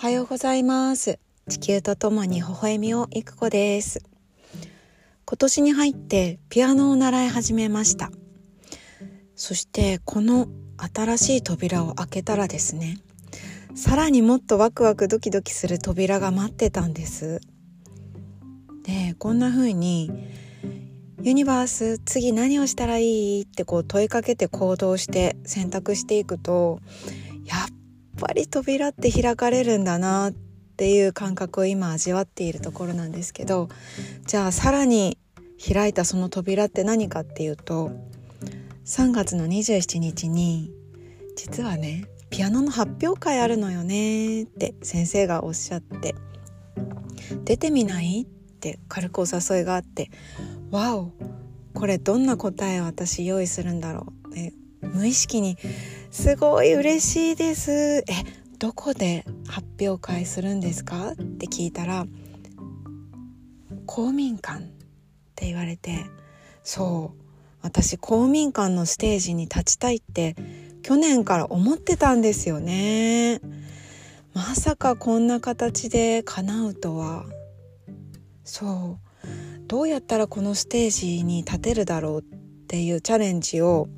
おはようございます。地球とともに微笑みをいく子です。今年に入ってピアノを習い始めました。そしてこの新しい扉を開けたらですねさらにもっとワクワクドキドキする扉が待ってたんです。でこんな風にユニバース次何をしたらいい？ってこう問いかけて行動して選択していくとやっぱり扉って開かれるんだなっていう感覚を今味わっているところなんですけどじゃあさらに開いたその扉って何かっていうと3月の27日に実はねピアノの発表会あるのよねって先生がおっしゃって出てみない？って軽くお誘いがあってわおこれどんな答えを私用意するんだろうって無意識にすごい嬉しいです。えどこで発表会するんですか？って聞いたら公民館って言われてそう私公民館のステージに立ちたいって去年から思ってたんですよね。まさかこんな形で叶うとは。そうどうやったらこのステージに立てるだろうっていうチャレンジを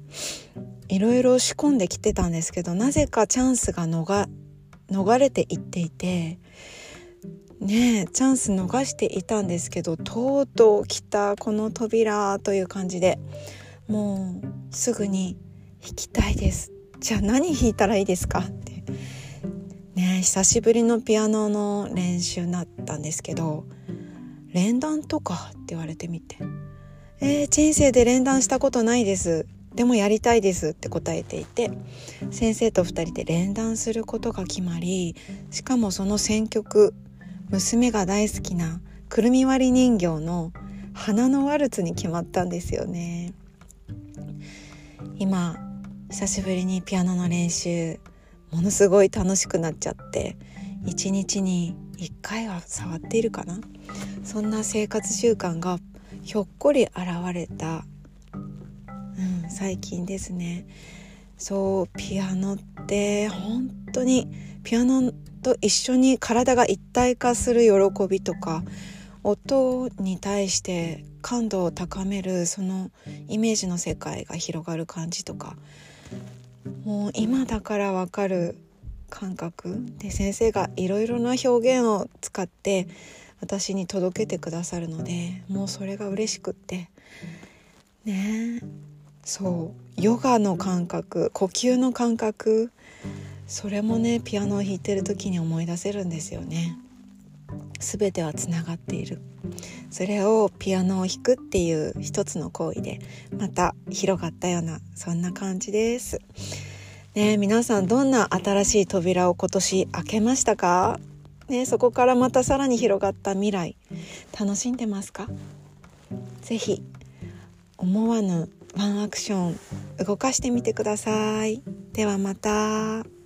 いろいろ仕込んできてたんですけどなぜかチャンスが逃逃れていっていてねえチャンス逃していたんですけどとうとう来たこの扉という感じでもうすぐに弾きたいです。じゃあ何弾いたらいいですかって。ね久しぶりのピアノの練習になったんですけど連弾とかって言われてみて。えー、人生で連弾したことないです。でもやりたいですって答えていて先生と2人で連弾することが決まりしかもその選曲娘が大好きなくるみ割り人形の花のワルツに決まったんですよね。今久しぶりにピアノの練習ものすごい楽しくなっちゃって一日に1回は触っているかな。そんな生活習慣がひょっこり現れた、最近ですね。そうピアノって本当にピアノと一緒に体が一体化する喜びとか音に対して感度を高めるそのイメージの世界が広がる感じとかもう今だからわかる感覚で先生がいろいろな表現を使って私に届けてくださるのでもうそれが嬉しくって。ね。えそう。ヨガの感覚呼吸の感覚それもねピアノを弾いてる時に思い出せるんですよね。全てはつながっている。それをピアノを弾くっていう一つの行為でまた広がったようなそんな感じです。ね皆さんどんな新しい扉を今年開けましたか？ねそこからまたさらに広がった未来楽しんでますか？是非思わぬワンアクション動かしてみてください。ではまた。